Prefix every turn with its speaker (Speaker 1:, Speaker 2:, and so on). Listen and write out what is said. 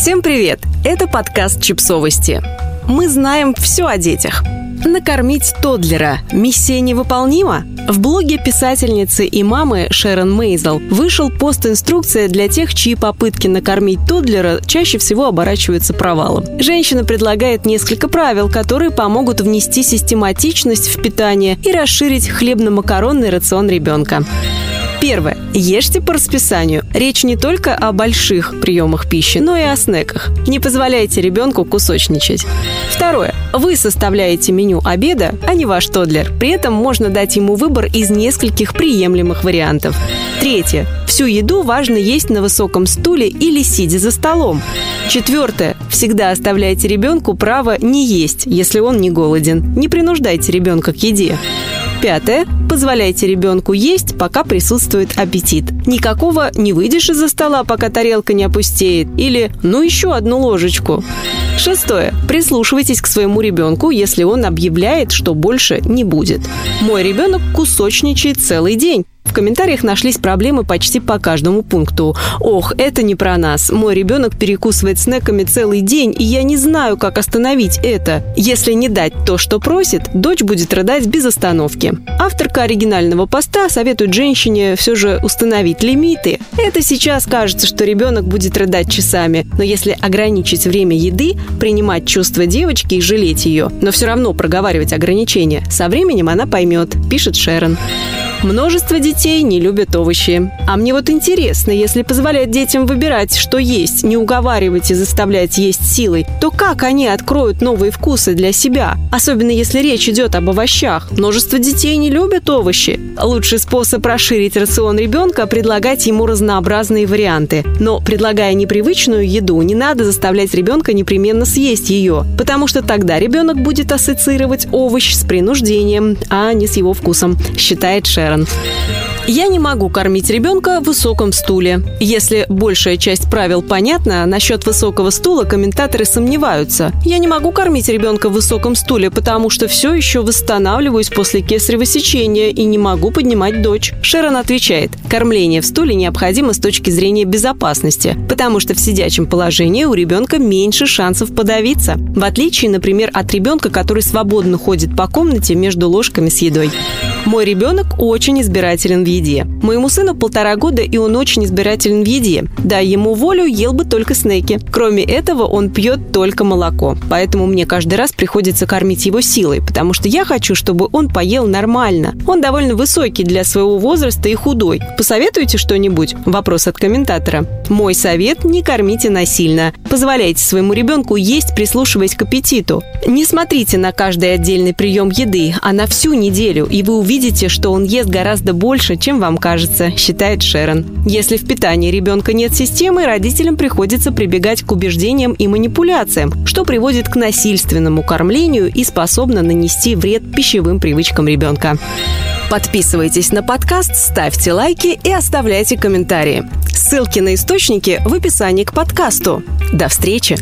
Speaker 1: Всем привет! Это подкаст «Чипсовости». Мы знаем все о детях. Накормить тодлера – миссия невыполнима? В блоге писательницы и мамы Шерон Мейзел вышел пост-инструкция для тех, чьи попытки накормить тодлера чаще всего оборачиваются провалом. Женщина предлагает несколько правил, которые помогут внести систематичность в питание и расширить хлебно-макаронный рацион ребенка. Первое. Ешьте по расписанию. Речь не только о больших приемах пищи, но и о снеках. Не позволяйте ребенку кусочничать. Второе. Вы составляете меню обеда, а не ваш тодлер. При этом можно дать ему выбор из нескольких приемлемых вариантов. Третье. Всю еду важно есть на высоком стуле или сидя за столом. Четвертое. Всегда оставляйте ребенку право не есть, если он не голоден. Не принуждайте ребенка к еде. Пятое. Позволяйте ребенку есть, пока присутствует аппетит. Никакого «не выйдешь из-за стола, пока тарелка не опустеет» или «ну еще одну ложечку». Шестое. Прислушивайтесь к своему ребенку, если он объявляет, что больше не будет. Мой ребенок кусочничает целый день. В комментариях нашлись проблемы почти по каждому пункту. Ох, это не про нас. Мой ребенок перекусывает снеками целый день, и я не знаю, как остановить это. Если не дать то, что просит, дочь будет рыдать без остановки. Авторка оригинального поста советует женщине все же установить лимиты. Это сейчас кажется, что ребенок будет рыдать часами, но если ограничить время еды, принимать чувства девочки и жалеть ее, но все равно проговаривать ограничения, со временем она поймет, пишет Шерон. Множество детей не любят овощи. А мне вот интересно, если позволять детям выбирать, что есть, не уговаривать и заставлять есть силой, то как они откроют новые вкусы для себя? Особенно если речь идет об овощах. Множество детей не любят овощи. Лучший способ расширить рацион ребенка – предлагать ему разнообразные варианты. Но предлагая непривычную еду, не надо заставлять ребенка непременно съесть ее, потому что тогда ребенок будет ассоциировать овощ с принуждением, а не с его вкусом, считает Шер. Шерон. Я не могу кормить ребенка в высоком стуле. Если большая часть правил понятна, насчет высокого стула комментаторы сомневаются. Я не могу кормить ребенка в высоком стуле, потому что все еще восстанавливаюсь после кесарево сечения и не могу поднимать дочь. Шерон отвечает, кормление в стуле необходимо с точки зрения безопасности, потому что в сидячем положении у ребенка меньше шансов подавиться. В отличие, например, от ребенка, который свободно ходит по комнате между ложками с едой. Мой ребенок очень избирателен в еде. Моему сыну полтора года, и он очень избирателен в еде. Дай ему волю, ел бы только снеки. Кроме этого, он пьет только молоко. Поэтому мне каждый раз приходится кормить его силой, потому что я хочу, чтобы он поел нормально. Он довольно высокий для своего возраста и худой. Посоветуйте что-нибудь? Вопрос от комментатора. Мой совет – не кормите насильно. Позволяйте своему ребенку есть, прислушиваясь к аппетиту. Не смотрите на каждый отдельный прием еды, а на всю неделю, и вы увидите, что он ест гораздо больше, чем вам кажется, считает Шерон. Если в питании ребенка нет системы, родителям приходится прибегать к убеждениям и манипуляциям, что приводит к насильственному кормлению и способно нанести вред пищевым привычкам ребенка. Подписывайтесь на подкаст, ставьте лайки и оставляйте комментарии. Ссылки на источники в описании к подкасту. До встречи!